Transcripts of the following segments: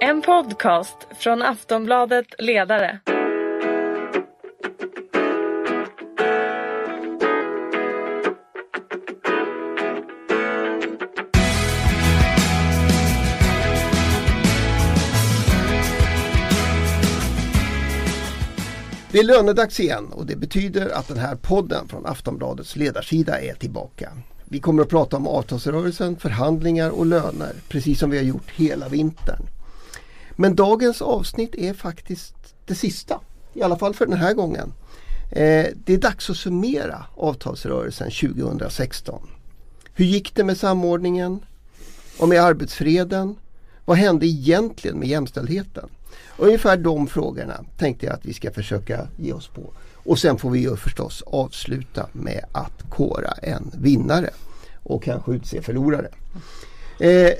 En podcast från Aftonbladet Ledare. Det är lönedags igen och det betyder att den här podden från Aftonbladets ledarsida är tillbaka. Vi kommer att prata om avtalsrörelsen, förhandlingar och löner precis som vi har gjort hela vintern. Men dagens avsnitt är faktiskt det sista, i alla fall för den här gången. Eh, det är dags att summera avtalsrörelsen 2016. Hur gick det med samordningen? Och med arbetsfreden? Vad hände egentligen med jämställdheten? Ungefär de frågorna tänkte jag att vi ska försöka ge oss på. Och sen får vi ju förstås avsluta med att kora en vinnare och kanske utse förlorare. Eh,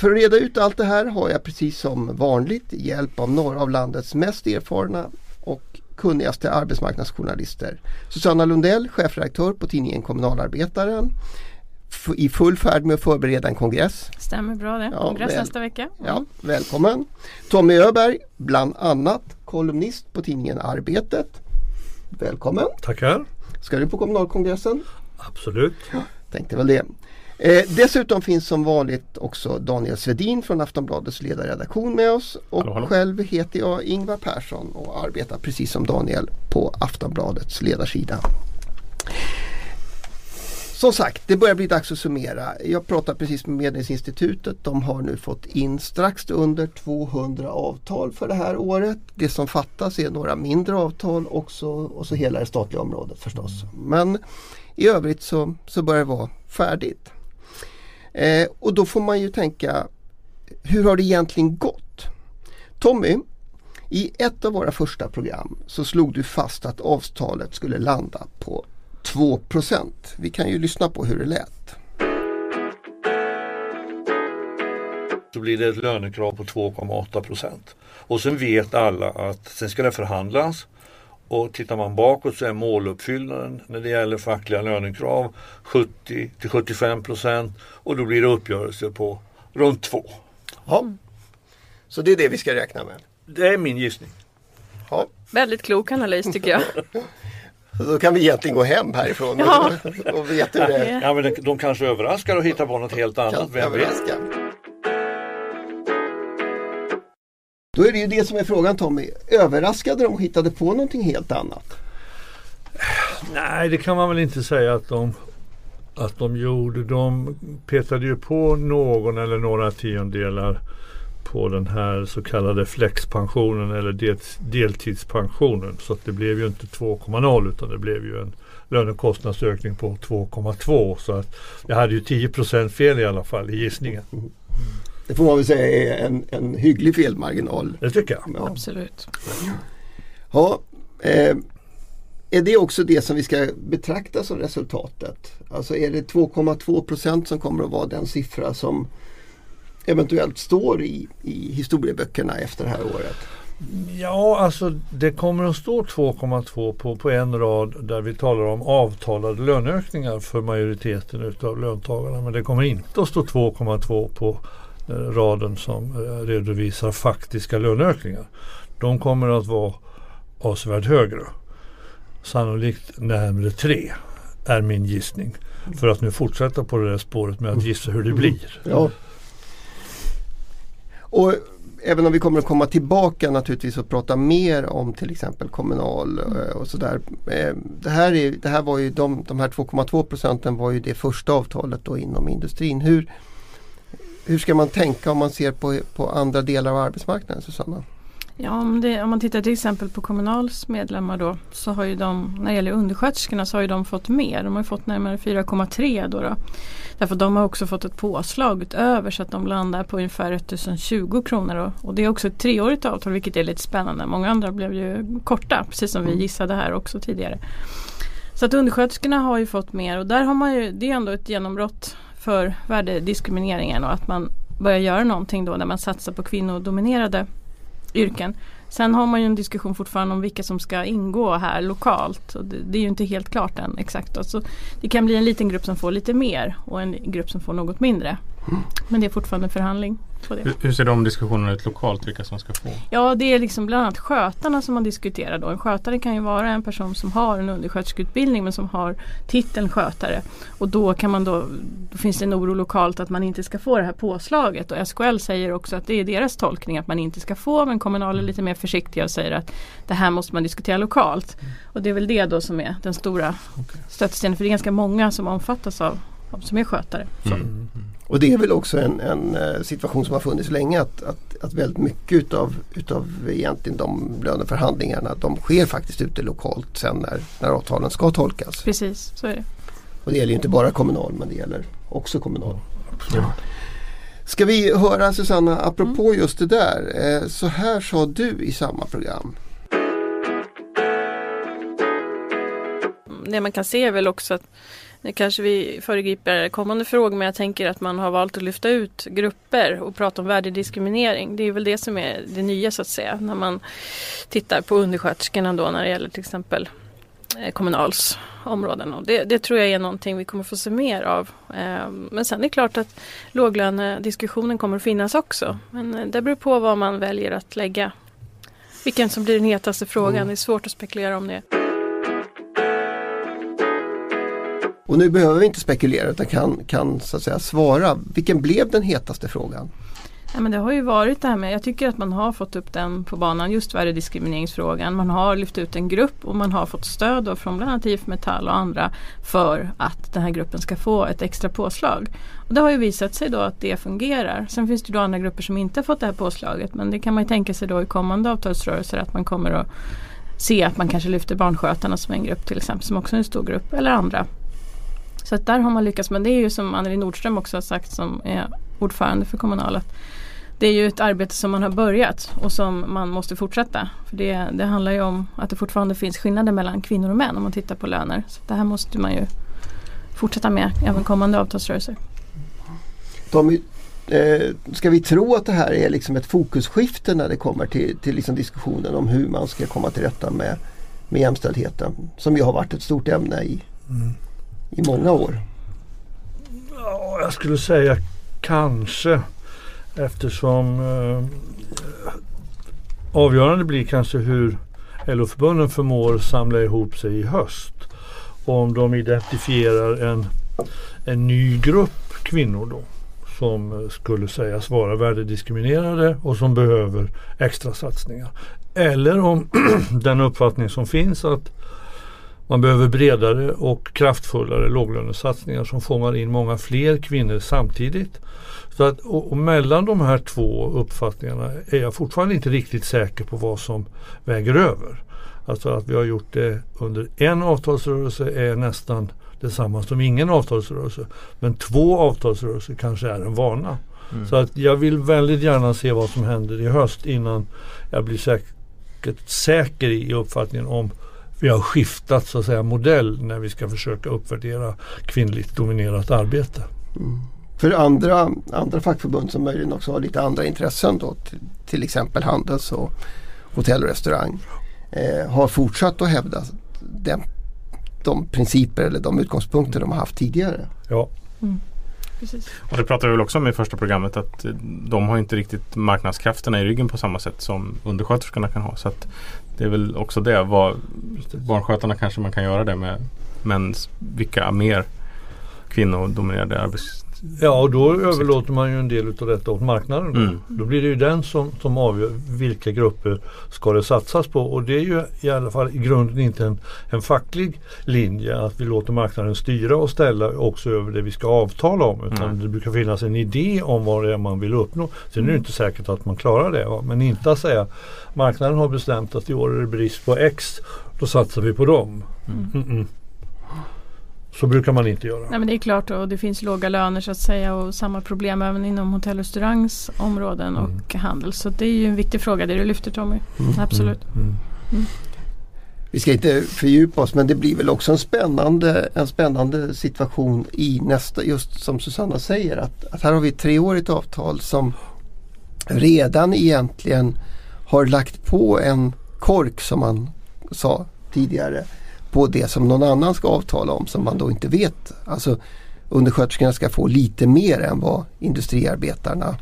för att reda ut allt det här har jag precis som vanligt hjälp av några av landets mest erfarna och kunnigaste arbetsmarknadsjournalister. Susanna Lundell, chefredaktör på tidningen Kommunalarbetaren i full färd med att förbereda en kongress. Stämmer bra det. Ja, kongress väl- nästa vecka. Ja, välkommen! Tommy Öberg, bland annat kolumnist på tidningen Arbetet. Välkommen! Tackar. Ska du på kommunalkongressen? Absolut. Tänkte väl det. Eh, dessutom finns som vanligt också Daniel Svedin från Aftonbladets ledarredaktion med oss. Och Hallå, hallå. själv heter jag Ingvar Persson och arbetar precis som Daniel på Aftonbladets ledarsida. Som sagt, det börjar bli dags att summera. Jag pratade precis med Medlingsinstitutet. De har nu fått in strax under 200 avtal för det här året. Det som fattas är några mindre avtal också och så hela det statliga området förstås. Men i övrigt så, så börjar det vara färdigt. Eh, och då får man ju tänka, hur har det egentligen gått? Tommy, i ett av våra första program så slog du fast att avtalet skulle landa på 2% Vi kan ju lyssna på hur det lät. Så blir det ett lönekrav på 2,8 procent. Och sen vet alla att sen ska det förhandlas. Och tittar man bakåt så är måluppfyllnaden när det gäller fackliga lönekrav 70 till 75 procent och då blir det uppgörelse på runt 2. Ja. Så det är det vi ska räkna med. Det är min gissning. Ja. Väldigt klok analys tycker jag. Så Då kan vi egentligen gå hem härifrån Ja. och, och veta hur det är. Ja, men de, kanske överraskar och hittar på något helt annat. kan Vem vet? Då är det ju det som är frågan Tommy. Överraskade de hittade på någonting helt annat? Nej, det kan man väl inte säga att de, att de gjorde. De petade ju på någon eller några tiondelar på den här så kallade flexpensionen eller del, deltidspensionen. Så det blev ju inte 2,0 utan det blev ju en lönekostnadsökning på 2,2. Så att jag hade ju 10% fel i alla fall i gissningen. Det får man väl säga är en, en hygglig felmarginal. Det tycker jag. Ja. Absolut. Ja, eh, är det också det som vi ska betrakta som resultatet? Alltså är det 2,2 procent som kommer att vara den siffra som eventuellt står i, i historieböckerna efter det här året? Ja, alltså det kommer att stå 2,2 på, på en rad där vi talar om avtalade löneökningar för majoriteten utav löntagarna. Men det kommer inte att stå 2,2 på raden som eh, redovisar faktiska löneökningar. De kommer att vara avsevärt högre. Sannolikt närmare 3 är min gissning. För att nu fortsätta på det där spåret med att gissa hur det blir. Ja. Och även om vi kommer att komma tillbaka naturligtvis och prata mer om till exempel Kommunal eh, och sådär. Eh, Det här, är, det här var ju de, de här 2,2 procenten var ju det första avtalet då inom industrin. Hur, hur ska man tänka om man ser på, på andra delar av arbetsmarknaden Susanna? Ja, om, det, om man tittar till exempel på Kommunals medlemmar då så har ju de, när det gäller undersköterskorna så har ju de fått mer. De har fått närmare 4,3 då, då. Därför de har också fått ett påslag utöver så att de landar på ungefär 1020 kronor. Då. Och det är också ett treårigt avtal vilket är lite spännande. Många andra blev ju korta precis som vi gissade här också tidigare. Så att undersköterskorna har ju fått mer och där har man ju, det är ändå ett genombrott för värdediskrimineringen och att man börjar göra någonting då när man satsar på kvinnodominerade yrken. Sen har man ju en diskussion fortfarande om vilka som ska ingå här lokalt. Och det, det är ju inte helt klart än exakt. Då. Så det kan bli en liten grupp som får lite mer och en grupp som får något mindre. Men det är fortfarande förhandling på det. Hur, hur ser de diskussionerna ut lokalt, vilka som ska få? Ja det är liksom bland annat skötarna som man diskuterar då. En skötare kan ju vara en person som har en undersköterskeutbildning men som har titeln skötare. Och då kan man då, då finns det en oro lokalt att man inte ska få det här påslaget. Och SKL säger också att det är deras tolkning att man inte ska få men Kommunal är lite mer försiktiga och säger att det här måste man diskutera lokalt. Och det är väl det då som är den stora stötestenen för det är ganska många som omfattas av, av som är skötare. Så. Mm. Och det är väl också en, en eh, situation som har funnits länge att, att, att väldigt mycket utav, utav egentligen de löneförhandlingarna de sker faktiskt ute lokalt sen när, när avtalen ska tolkas. Precis, så är det. Och det gäller ju inte bara kommunal men det gäller också kommunal. Ska vi höra Susanna, apropå just det där. Eh, så här sa du i samma program. det man kan se är väl också att nu kanske vi föregriper kommande frågor men jag tänker att man har valt att lyfta ut grupper och prata om värdediskriminering. Det är väl det som är det nya så att säga när man tittar på undersköterskorna då när det gäller till exempel Kommunals områden. Och det, det tror jag är någonting vi kommer få se mer av. Eh, Men sen är det klart att låglönediskussionen kommer att finnas också. Men eh, det beror på vad man väljer att lägga. Vilken som blir den hetaste frågan. Det är svårt att spekulera om det. Och nu behöver vi inte spekulera utan kan, kan så att säga svara. Vilken blev den hetaste frågan? Ja, men det har ju varit det här med, jag tycker att man har fått upp den på banan, just vad diskrimineringsfrågan. Man har lyft ut en grupp och man har fått stöd då från bland annat IF Metall och andra för att den här gruppen ska få ett extra påslag. Och det har ju visat sig då att det fungerar. Sen finns det då andra grupper som inte har fått det här påslaget men det kan man ju tänka sig då i kommande avtalsrörelser att man kommer att se att man kanske lyfter barnskötarna som en grupp till exempel som också är en stor grupp eller andra. Så att där har man lyckats men det är ju som Anneli Nordström också har sagt som är ordförande för Kommunal att det är ju ett arbete som man har börjat och som man måste fortsätta. För det, det handlar ju om att det fortfarande finns skillnader mellan kvinnor och män om man tittar på löner. Så det här måste man ju fortsätta med även kommande avtalsrörelser. Tommy, eh, ska vi tro att det här är liksom ett fokusskifte när det kommer till, till liksom diskussionen om hur man ska komma till rätta med, med jämställdheten? Som ju har varit ett stort ämne i, i många år. Ja, jag skulle säga kanske eftersom eh, avgörande blir kanske hur LO-förbunden förmår samla ihop sig i höst. Och om de identifierar en, en ny grupp kvinnor då som eh, skulle sägas vara värdediskriminerade och som behöver extra satsningar. Eller om den uppfattning som finns att man behöver bredare och kraftfullare låglönesatsningar som fångar in många fler kvinnor samtidigt. Så att, och, och mellan de här två uppfattningarna är jag fortfarande inte riktigt säker på vad som väger över. Alltså att vi har gjort det under en avtalsrörelse är nästan detsamma som ingen avtalsrörelse. Men två avtalsrörelser kanske är en vana. Mm. Så att jag vill väldigt gärna se vad som händer i höst innan jag blir säkert säker i uppfattningen om vi har skiftat så att säga modell när vi ska försöka uppvärdera kvinnligt dominerat arbete. För andra, andra fackförbund som möjligen också har lite andra intressen då, till, till exempel Handels och hotell och restaurang eh, har fortsatt att hävda den, de principer eller de utgångspunkter de har haft tidigare. Ja, Precis. Och det pratade vi väl också om i första programmet att eh, de har inte riktigt marknadskrafterna i ryggen på samma sätt som undersköterskorna kan ha. Så att det är väl också det. Vad, barnskötarna kanske man kan göra det med. Men vilka mer kvinnodominerade arbets... ja och då överlåter man ju en del av detta åt marknaden. Då, Mm. då blir det ju den som, som avgör vilka grupper ska det satsas på. Och det är ju i alla fall i grunden inte en, en facklig linje att vi låter marknaden styra och ställa också över det vi ska avtala om. Utan Mm. det brukar finnas en idé om vad det är man vill uppnå. Sen är det inte säkert att man klarar det. Va? Men inte att säga marknaden har bestämt att i år är det brist på X. Då satsar vi på dem. Mm-mm. Så brukar man inte göra. Nej men det är klart och det finns låga löner så att säga och samma problem även inom hotell och restaurangs områden och handel. Så det är ju en viktig fråga det du lyfter Tommy. Absolut. Mm. Vi ska inte fördjupa oss men det blir väl också en spännande, en spännande situation i nästa, just som Susanna säger att, att här har vi ett treårigt avtal som redan egentligen har lagt på en kork som man sa tidigare på det som någon annan ska avtala om som man då inte vet. Alltså undersköterskorna ska få lite mer än vad industriarbetarna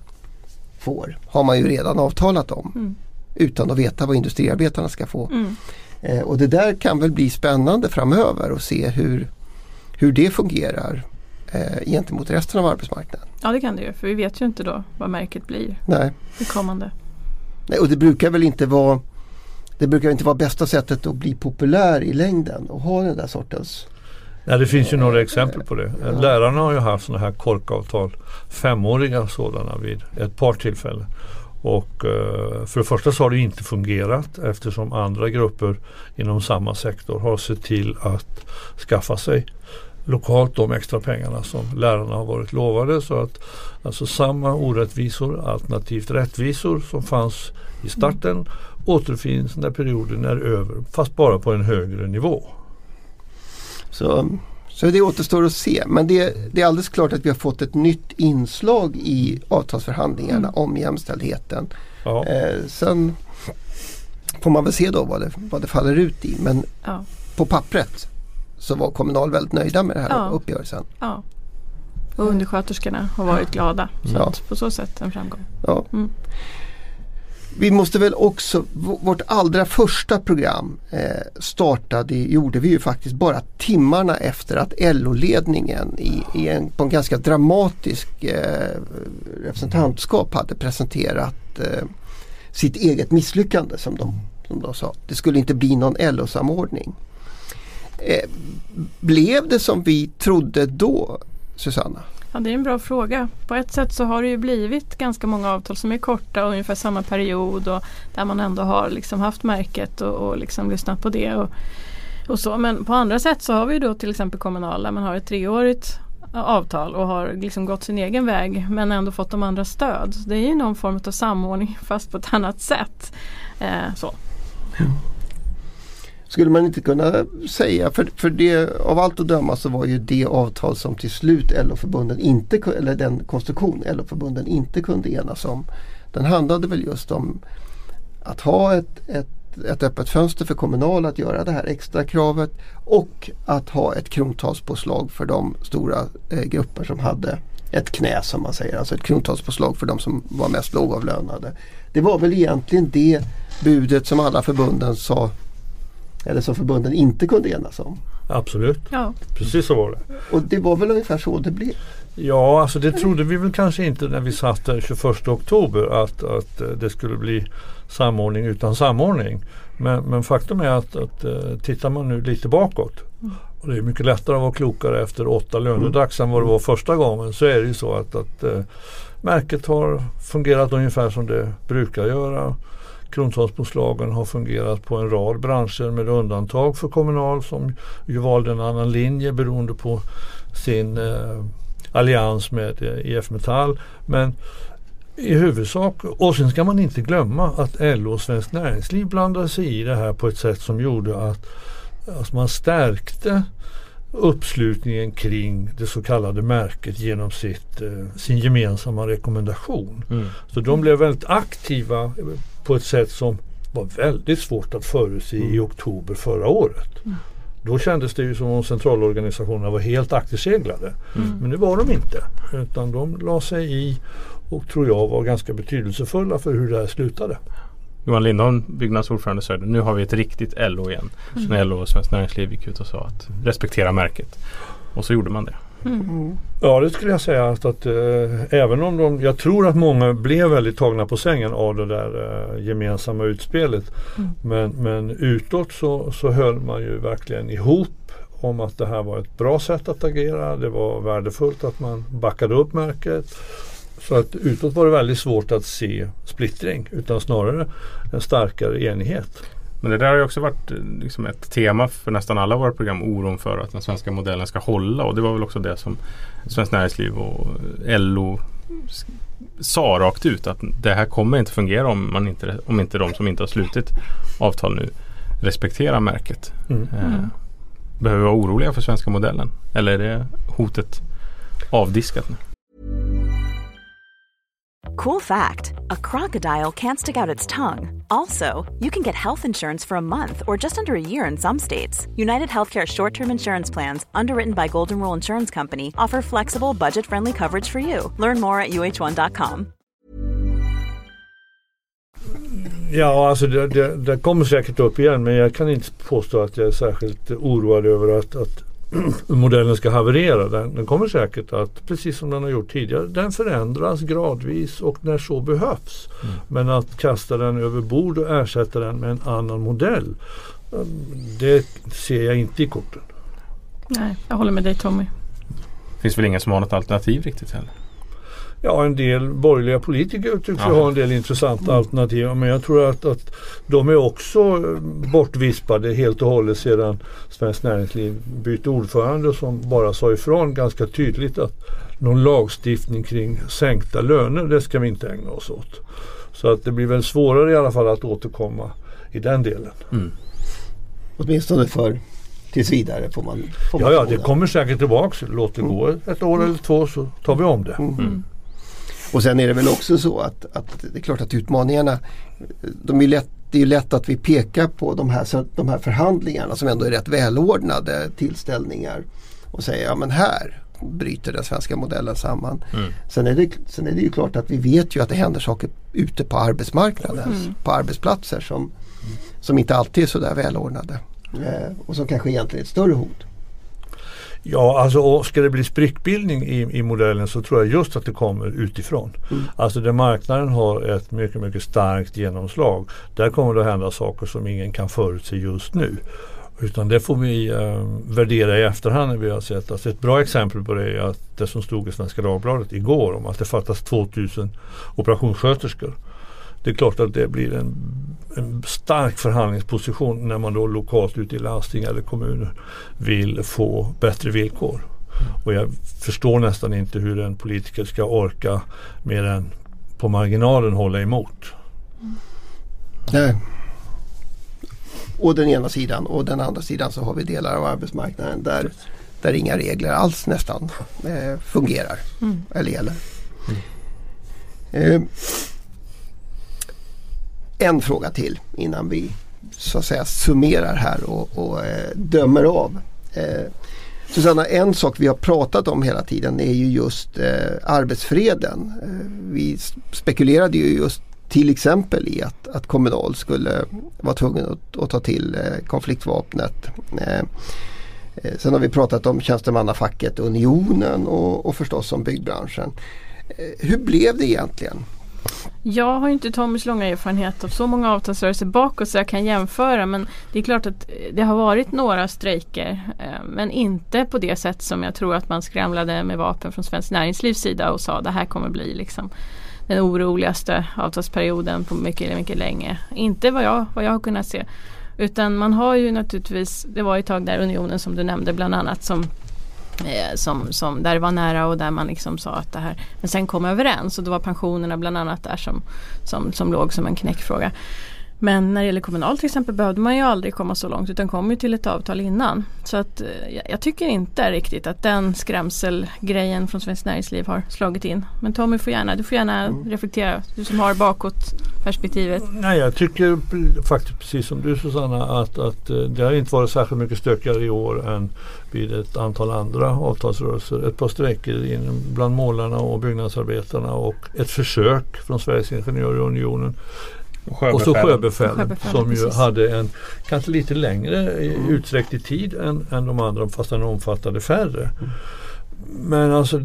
får. Har man ju redan avtalat om. Mm. Utan att veta vad industriarbetarna ska få. Mm. Eh, och det där kan väl bli spännande framöver och se hur, hur det fungerar eh, gentemot resten av arbetsmarknaden. Ja det kan det ju för vi vet ju inte då vad märket blir Nej. i kommande. Nej, och det brukar väl inte vara det brukar inte vara bästa sättet att bli populär i längden och ha den där sortens Nej, det finns ju några exempel på det. Lärarna har ju haft sådana här korkavtal, femåriga sådana vid ett par tillfällen. Och eh, för det första så har det inte fungerat eftersom andra grupper inom samma sektor har sett till att skaffa sig lokalt de extra pengarna som lärarna har varit lovade. Så att alltså samma orättvisor alternativt rättvisor som fanns i starten återfinns när perioden är över fast bara på en högre nivå. Så, så det återstår att se. Men det, det är alldeles klart att vi har fått ett nytt inslag i avtalsförhandlingarna om jämställdheten. Ja. Eh, sen får man väl se då vad det, vad det faller ut i. Men Ja. på pappret så var Kommunal väldigt nöjda med den här Ja. uppgörelsen. ja. Och undersköterskorna har varit glada. Så Ja. att på så sätt en framgång. Ja. Mm. Vi måste väl också, vårt allra första program eh, startade, gjorde vi ju faktiskt bara timmarna efter att LO-ledningen i, i en, på en ganska dramatisk eh, representantskap hade presenterat eh, sitt eget misslyckande som de, som de sa. Det skulle inte bli någon LO-samordning. Eh, blev det som vi trodde då, Susanna? Ja, det är en bra fråga. På ett sätt så har det ju blivit ganska många avtal som är korta och ungefär samma period och där man ändå har liksom haft märket och, och liksom lyssnat på det. Och, och så. Men på andra sätt så har vi då till exempel Kommunal där man har ett treårigt avtal och har liksom gått sin egen väg men ändå fått de andra stöd. Så det är ju någon form av samordning fast på ett annat sätt. Eh, så. Skulle man inte kunna säga, för, för det, av allt att döma så var ju det avtal som till slut LO-förbunden inte, eller den konstruktion LO-förbunden inte kunde enas om. Den handlade väl just om att ha ett, ett, ett öppet fönster för Kommunal att göra det här extra kravet och att ha ett krontalspåslag för de stora eh, grupper som hade ett knä som man säger, alltså ett krontalspåslag för de som var mest lågavlönade. Det var väl egentligen det budet som alla förbunden sa eller som förbunden inte kunde enas om. Absolut, Ja. precis så var det. Och det var väl ungefär så det blev. Ja, alltså det trodde vi väl kanske inte när vi satt där 21 oktober att, att eh, det skulle bli samordning utan samordning. Men, men faktum är att, att eh, tittar man nu lite bakåt och det är mycket lättare att vara klokare efter åtta lönedags än vad det var första gången så är det ju så att, att eh, märket har fungerat ungefär som det brukar göra. Krontalspåslagen har fungerat på en rad branscher med undantag för Kommunal som ju valde en annan linje beroende på sin eh, allians med eh, IF Metall. Men i huvudsak, och sen ska man inte glömma att LO och Svenskt Näringsliv blandade sig i det här på ett sätt som gjorde att alltså man stärkte uppslutningen kring det så kallade märket genom sitt, eh, sin gemensamma rekommendation. Mm. Så de blev väldigt aktiva på ett sätt som var väldigt svårt att förutse i oktober förra året. Då kändes det ju som om centralorganisationerna var helt akterseglade. Men det var de inte. Utan de la sig i och tror jag var ganska betydelsefulla för hur det här slutade. Johan Lindholm, byggnadsordförande, sa det. Nu har vi ett riktigt LO igen. Så när LO och Svenskt Näringsliv gick ut och sa att respektera märket. Och så gjorde man det. Ja det skulle jag säga att, att eh, även om de, jag tror att många blev väldigt tagna på sängen av det där eh, gemensamma utspelet. Men, men utåt så, så höll man ju verkligen ihop om att det här var ett bra sätt att agera. Det var värdefullt att man backade upp märket. Så att utåt var det väldigt svårt att se splittring utan snarare en starkare enighet. Men det där har ju också varit eh, liksom ett tema för nästan alla våra program. Oron för att den svenska modellen ska hålla. Och det var väl också det som Svenskt Näringsliv och LO sa rakt ut. Att det här kommer inte fungera om, man inte, om inte de som inte har slutit avtal nu respekterar märket. Mm. Eh, behöver vi vara oroliga för svenska modellen? Eller är det hotet avdiskat nu? Cool fact a crocodile can't stick out its tongue. Also, you can get health insurance for a month or just under a year in some states. United Healthcare short term insurance plans, underwritten by Golden Rule Insurance Company, offer flexible, budget friendly coverage for you. Learn more at uh1.com. Ja, alltså det, det, det, kommer säkert upp igen men jag kan inte påstå att jag är särskilt oroad över att, att modellen ska haverera. Den, den, kommer säkert att, precis som den har gjort tidigare, den förändras gradvis och när så behövs. Mm. Men att kasta den över bord och ersätta den med en annan modell, det ser jag inte i korten. Nej, jag håller med dig Tommy. Det finns väl ingen som har något alternativ riktigt heller? Ja, en del borgerliga politiker tycks ju ha en del intressanta mm. alternativ. Men jag tror att, att de är också bortvispade helt och hållet sedan Svenskt Näringsliv bytte ordförande som bara sa ifrån ganska tydligt att någon lagstiftning kring sänkta löner, det ska vi inte ägna oss åt. Så att det blir väl svårare i alla fall att återkomma i den delen. Mm. Åtminstone för tills vidare får man, får man Ja, ja det kommer säkert tillbaks. Låt det mm. gå ett år eller två så tar vi om det. Mm. Och sen är det väl också så att, att det är klart att utmaningarna, de är lätt, det är lätt att vi pekar på de här, de här förhandlingarna som ändå är rätt välordnade tillställningar och säger ja men här bryter den svenska modellen samman. Mm. Sen, är det, sen är det ju klart att vi vet ju att det händer saker ute på arbetsmarknaden, mm. på arbetsplatser som, som inte alltid är så där välordnade. Eh, och som kanske egentligen är ett större hot. Ja, alltså ska det bli sprickbildning i, i modellen så tror jag just att det kommer utifrån. Mm. Alltså där marknaden har ett mycket, mycket starkt genomslag. Där kommer det att hända saker som ingen kan förutse just nu. Utan det får vi eh, värdera i efterhand när vi har sett. Alltså ett bra exempel på det är att det som stod i Svenska Dagbladet igår om att det fattas 2000 operationssköterskor. Det är klart att det blir en, en stark förhandlingsposition när man då lokalt ute i landsting eller kommuner vill få bättre villkor. Och jag förstår nästan inte hur en politiker ska orka mer än på marginalen hålla emot. Nej. Och den ena sidan och den andra sidan så har vi delar av arbetsmarknaden där, där inga regler alls nästan eh, fungerar mm. eller gäller. Mm. Eh, en fråga till innan vi så att säga summerar här och, och eh, dömer av. Eh, Susanna, en sak vi har pratat om hela tiden är ju just eh, arbetsfreden. Eh, vi spekulerade ju just till exempel i att, att Kommunal skulle vara tvungen att, att ta till eh, konfliktvapnet. Eh, eh sen har vi pratat om tjänstemannafacket Unionen och, och förstås om byggbranschen. Eh, hur blev det egentligen? Jag har inte Tommys långa erfarenhet av så många avtalsrörelser bakåt så jag kan jämföra men det är klart att eh, det har varit några strejker eh, men inte på det sätt som jag tror att man skramlade med vapen från Svenskt Näringslivs sida och sa det här kommer bli liksom den oroligaste avtalsperioden på mycket, mycket länge. Inte vad jag, vad jag har kunnat se. Utan man har ju naturligtvis, det var ett tag där Unionen som du nämnde bland annat som Eh, som, som, där det var nära och där man liksom sa att det här Men sen kom överens och då var pensionerna bland annat där som, som, som låg som en knäckfråga. Men när det gäller kommunal till exempel behövde man ju aldrig komma så långt utan kom ju till ett avtal innan. Så att eh, jag tycker inte riktigt att den skrämselgrejen från Svenskt Näringsliv har slagit in. Men Tommy får gärna, du får gärna mm. reflektera, du som har bakåtperspektivet. Nej jag tycker faktiskt precis som du Susanna att, att eh, det har inte varit särskilt mycket stökigare i år än vid ett antal andra avtalsrörelser. Ett par strejker bland målarna och byggnadsarbetarna och ett försök från Sveriges Ingenjörunionen och så sjöbefälen som ju precis. hade en kanske lite längre mm. utsträckt i tid än, än de andra fast den omfattade färre. Mm. Men alltså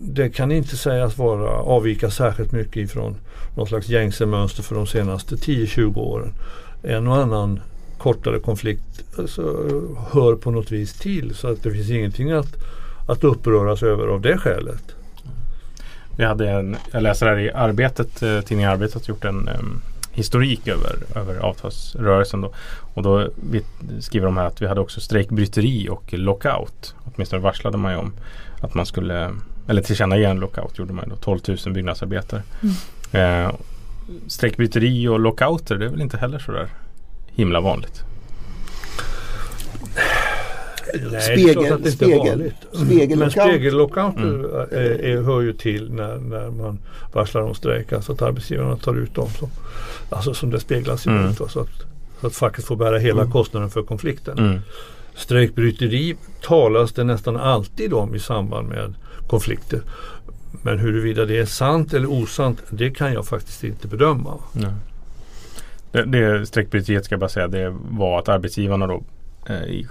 det kan inte sägas vara avvika särskilt mycket ifrån något slags gängse mönster för de senaste 10-20 åren. En och annan kortare konflikt alltså, hör på något vis till så att det finns ingenting att, att uppröras över av det skälet. Vi hade en, jag läser här i Arbetet, eh, tidningen Arbetet gjort en um, historik över, över avtalsrörelsen. Då. Och då vi, skriver de här att vi hade också strejkbryteri och lockout. Åtminstone varslade man ju om att man skulle, eller tillkännage en lockout gjorde man då, 12 000 byggnadsarbetare. Mm. Eh, strejkbryteri och lockouter det är väl inte heller så där himla vanligt? Nej, spegel, det är spegel, spegellockout. Men spegellockout Mm. är, är, hör ju till när, när man varslar om strejk. Alltså att arbetsgivarna tar ut dem som, alltså som det speglas Mm. emot. va, Så, att, så att facket får bära hela Mm. kostnaden för konflikten. Mm. Strejkbryteri talas det nästan alltid om i samband med konflikter. Men huruvida det är sant eller osant, det kan jag faktiskt inte bedöma. Nej. Det, det strejkbryteriet ska jag bara säga det var att arbetsgivarna då eh, i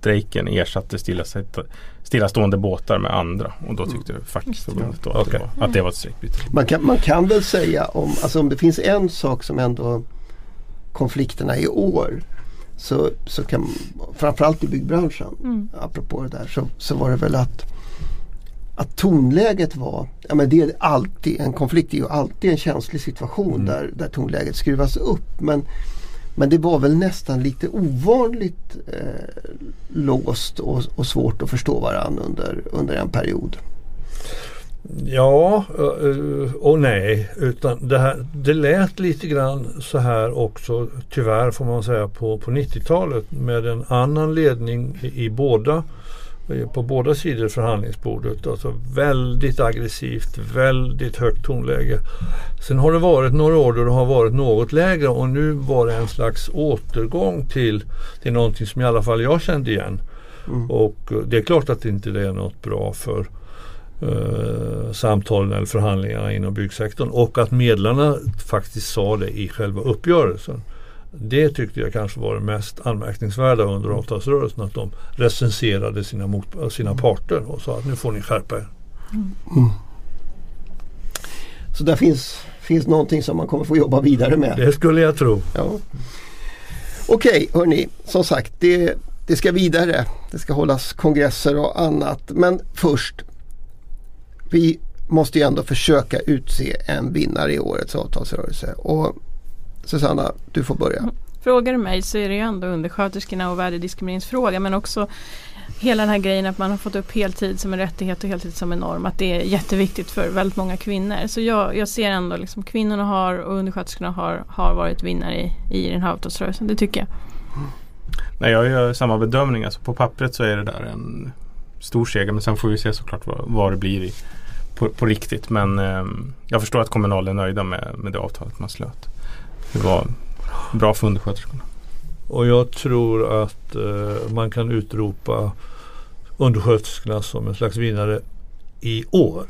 sjöbefälsstrejken ersatte stillastående båtar med andra och då tyckte fackförbundet då att, Okej. det var, att det var ett strejkbryteri. Man kan, man kan väl säga om, alltså om det finns en sak som ändå konflikterna i år så, så kan framförallt i byggbranschen, Mm. apropå det där, så, så var det väl att att tonläget var, ja men det är alltid, en konflikt är ju alltid en känslig situation Mm. där, där tonläget skruvas upp. Men, men det var väl nästan lite ovanligt eh, låst och, och svårt att förstå varandra under, under en period. Ja och nej. Utan det, här, det lät lite grann så här också tyvärr får man säga på, på 90-talet med en annan ledning i, i båda eh, på båda sidor förhandlingsbordet. Alltså väldigt aggressivt, väldigt högt tonläge. Sen har det varit några år då det har varit något lägre och nu var det en slags återgång till, till någonting som i alla fall jag kände igen. Mm. Och eh, det är klart att inte det är något bra för eh, samtalen eller förhandlingarna inom byggsektorn och att medlarna faktiskt sa det i själva uppgörelsen. Det tyckte jag kanske var det mest anmärkningsvärda under avtalsrörelsen att de recenserade sina, mot, sina parter och sa att nu får ni skärpa er. Så där finns, finns någonting som man kommer få jobba vidare med. Det skulle jag tro. Ja. Okej, hörni. Som sagt, det, det ska vidare. Det ska hållas kongresser och annat. Men först. Vi måste ju ändå försöka utse en vinnare i årets avtalsrörelse. Och Susanna, du får börja. Frågar du mig så är det ju ändå undersköterskorna och värdediskrimineringsfråga men också hela den här grejen att man har fått upp heltid som en rättighet och heltid som en norm. Att det är jätteviktigt för väldigt många kvinnor. Så jag, jag ser ändå liksom kvinnorna har och undersköterskorna har, har varit vinnare i, i den här avtalsrörelsen. Det tycker jag. Nej, jag gör samma bedömning. Alltså på pappret så är det där en stor seger men sen får vi se såklart vad, vad det blir i, på, på riktigt. Men eh, jag förstår att Kommunal är nöjda med, med det avtalet man slöt. Det var bra för undersköterskorna. Och jag tror att eh, man kan utropa undersköterskorna som en slags vinnare i år.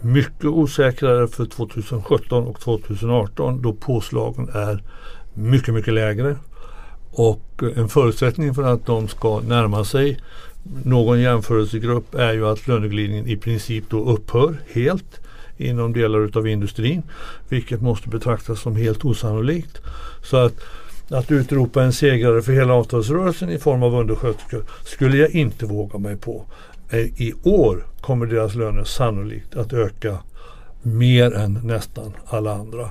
Mycket osäkrare för 2017 och 2018 då påslagen är mycket, mycket lägre. Och en förutsättning för att de ska närma sig någon jämförelsegrupp är ju att löneglidningen i princip då upphör helt inom delar utav industrin. Vilket måste betraktas som helt osannolikt. Så att, att utropa en segrare för hela avtalsrörelsen i form av undersköterskor skulle jag inte våga mig på. Eh, I år kommer deras löner sannolikt att öka mer än nästan alla andra.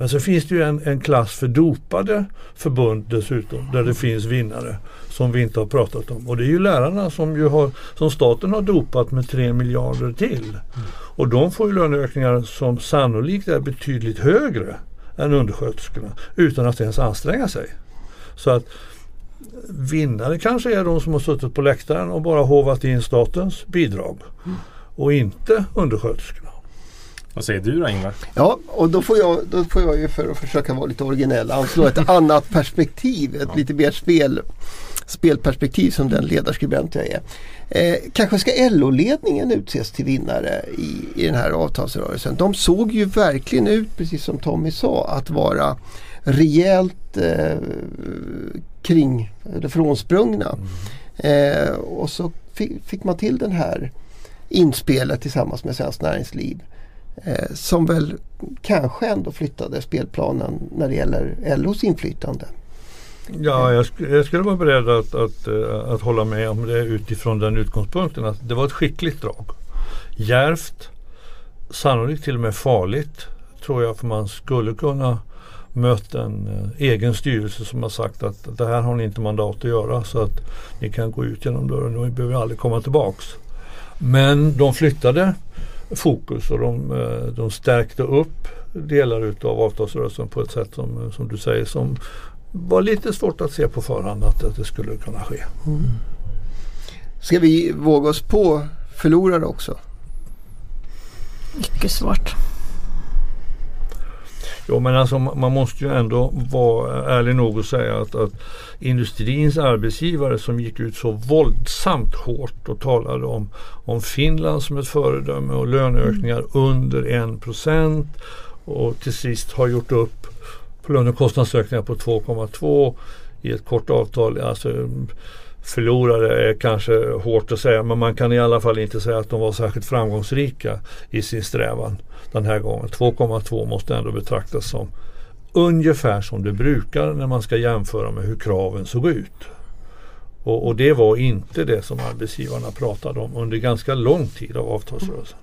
Men så finns det ju en, en klass för dopade förbund dessutom där det finns vinnare som vi inte har pratat om. Och det är ju lärarna som, ju har, som staten har dopat med 3 miljarder till. Och de får ju löneökningar som sannolikt är betydligt högre än undersköterskorna utan att ens anstränga sig. Så att vinnare kanske är de som har suttit på läktaren och bara hovat in statens bidrag. Och inte undersköterskorna. Vad säger du då Ingvar? Ja, och då får, jag, då får jag ju för att försöka vara lite originell anslå ett annat perspektiv. Ett lite mer spel, spelperspektiv som den ledarskribent jag är. Eh, kanske ska LO-ledningen utses till vinnare i, i den här avtalsrörelsen. De såg ju verkligen ut, precis som Tommy sa, att vara rejält eh, kring eller frånsprungna. Eh, och så fick, fick man till den här inspelet tillsammans med Svenskt Näringsliv. Eh, som väl kanske ändå flyttade spelplanen när det gäller LOs inflytande. Ja, jag, sk- jag skulle vara beredd att, att, eh, att hålla med om det utifrån den utgångspunkten att det var ett skickligt drag. Järvt, sannolikt till och med farligt tror jag för man skulle kunna mött en eh, egen styrelse som har sagt att det här har ni inte mandat att göra så att ni kan gå ut genom dörren och ni behöver aldrig komma tillbaks. Men de flyttade fokus och de, eh, de stärkte upp delar utav avtalsrörelsen på ett sätt som, som du säger som var lite svårt att se på förhand att, att det skulle kunna ske. Ska vi våga oss på förlorare också? Mycket svårt. Jo men alltså man måste ju ändå vara ärlig nog och säga att, att industrins arbetsgivare som gick ut så våldsamt hårt och talade om, om Finland som ett föredöme och löneökningar under 1% och till sist har gjort upp på lönekostnadsökningar på 2,2 i ett kort avtal. Alltså, förlorare är kanske hårt att säga men man kan i alla fall inte säga att de var särskilt framgångsrika i sin strävan den här gången. 2,2 måste ändå betraktas som ungefär som det brukar när man ska jämföra med hur kraven såg ut. Och, och det var inte det som arbetsgivarna pratade om under ganska lång tid av avtalsrörelsen.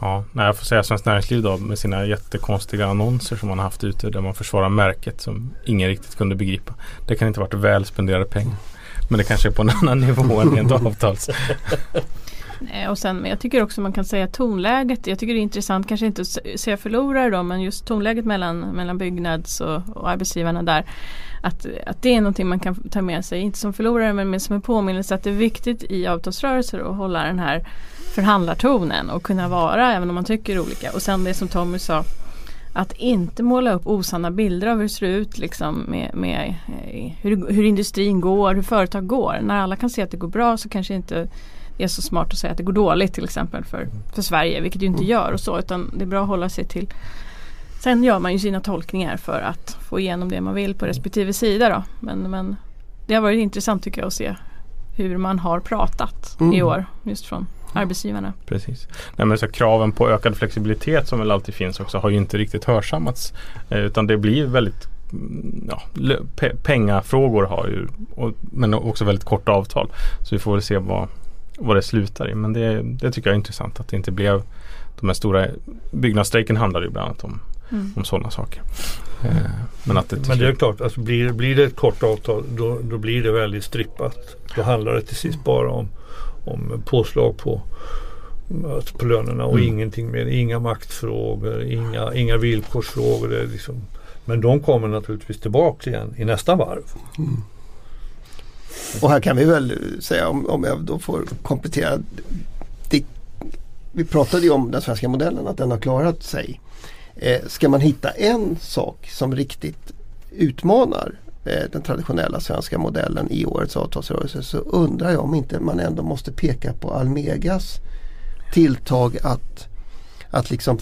Ja, nej, jag får säga Svenskt Näringsliv då med sina jättekonstiga annonser som man har haft ute där man försvarar märket som ingen riktigt kunde begripa. Det kan inte ha varit väl spenderade pengar. Men det kanske är på en annan nivå än rent avtals. Nej, och sen, men jag tycker också man kan säga tonläget. Jag tycker det är intressant, kanske inte att säga förlorare då, men just tonläget mellan, mellan Byggnads och, och arbetsgivarna där. Att, att det är någonting man kan ta med sig, inte som förlorare men som en påminnelse att det är viktigt i avtalsrörelser att hålla den här förhandlartonen och kunna vara även om man tycker olika. Och sen det som Tommy sa att inte måla upp osanna bilder av hur det ser ut liksom med, med eh, hur, hur industrin går, hur företag går. När alla kan se att det går bra så kanske inte det är så smart att säga att det går dåligt till exempel för, för Sverige, vilket det ju inte gör och så utan det är bra att hålla sig till Sen gör man ju sina tolkningar för att få igenom det man vill på respektive sida då. Men, men det har varit intressant tycker jag att se hur man har pratat Mm. i år just från arbetsgivarna. Precis. Nej, men så kraven på ökad flexibilitet som väl alltid finns också har ju inte riktigt hörsammats. Eh, utan det blir väldigt mm, ja, pe- pengafrågor har ju och, men också väldigt korta avtal. Så vi får väl se vad, vad det slutar i. Men det, det tycker jag är intressant att det inte blev de här stora byggnadsstrejken handlar ju bland annat om, Mm. om sådana saker. Eh, men att det Men det är klart, alltså blir, blir det ett kort avtal då, då blir det väldigt strippat. Då handlar det till sist bara om, om påslag på, på lönerna och Mm. ingenting mer. Inga maktfrågor, inga, inga villkorsfrågor. Det är liksom, men de kommer naturligtvis tillbaka igen i nästa varv. Och här kan vi väl säga om, om jag då får komplettera. Det, vi pratade ju om den svenska modellen, att den har klarat sig. Eh, ska man hitta en sak som riktigt utmanar den traditionella svenska modellen i årets avtalsrörelse så undrar jag om inte man ändå måste peka på Almegas tilltag att, att liksom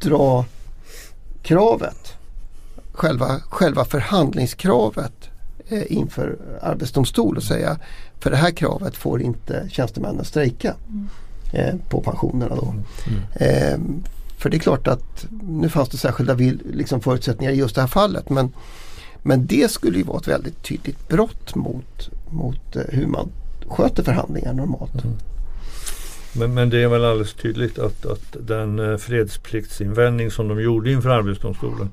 dra kravet, själva, själva förhandlingskravet eh, inför Arbetsdomstol och säga för det här kravet får inte tjänstemännen strejka eh, på pensionerna då. Eh, för det är klart att nu fanns det särskilda vill, liksom förutsättningar i just det här fallet men, men det skulle ju vara ett väldigt tydligt brott mot, mot eh, hur man sköter förhandlingar normalt. Men, men det är väl alldeles tydligt att, att den eh, fredspliktinvändning som de gjorde inför Arbetsdomstolen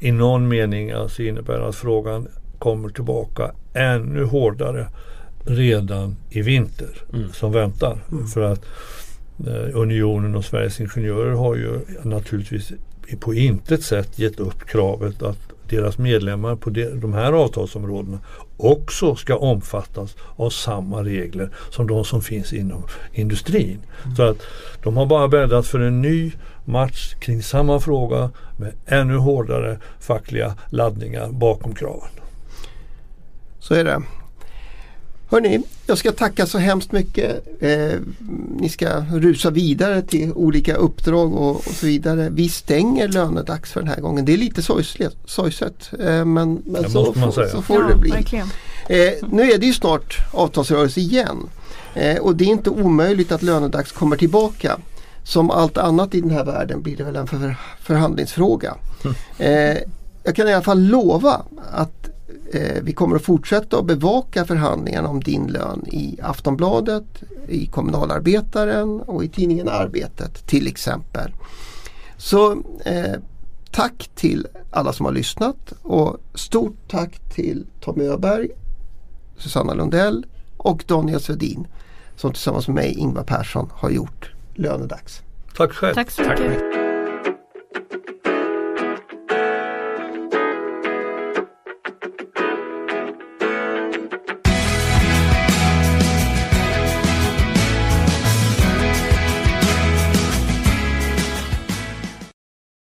i någon mening alltså innebär att frågan kommer tillbaka ännu hårdare redan i vinter Mm. som väntar. För att eh, Unionen och Sveriges Ingenjörer har ju naturligtvis på intet sätt gett upp kravet att deras medlemmar på de, här avtalsområdena också ska omfattas av samma regler som de som finns inom industrin. Så att de har bara bäddat för en ny match kring samma fråga med ännu hårdare fackliga laddningar bakom kraven. Så är det. Hörni, jag ska tacka så hemskt mycket. Eh, ni ska rusa vidare till olika uppdrag och, och så vidare. Vi stänger lönedags för den här gången. Det är lite sorgset eh, men, men så, får- så får det bli. Eh, nu är det ju snart avtalsrörelse igen. Eh, och det är inte omöjligt att lönedags kommer tillbaka. Som allt annat i den här världen blir det väl en för, förhandlingsfråga. Eh, jag kan i alla fall lova att vi kommer att fortsätta att bevaka förhandlingarna om din lön i Aftonbladet, i Kommunalarbetaren och i tidningen Arbetet till exempel. Så eh, tack till alla som har lyssnat och stort tack till Tommy Öberg, Susanna Lundell och Daniel Svedin som tillsammans med mig, Ingvar Persson, har gjort Lönedags. Tack själv. Tack så mycket.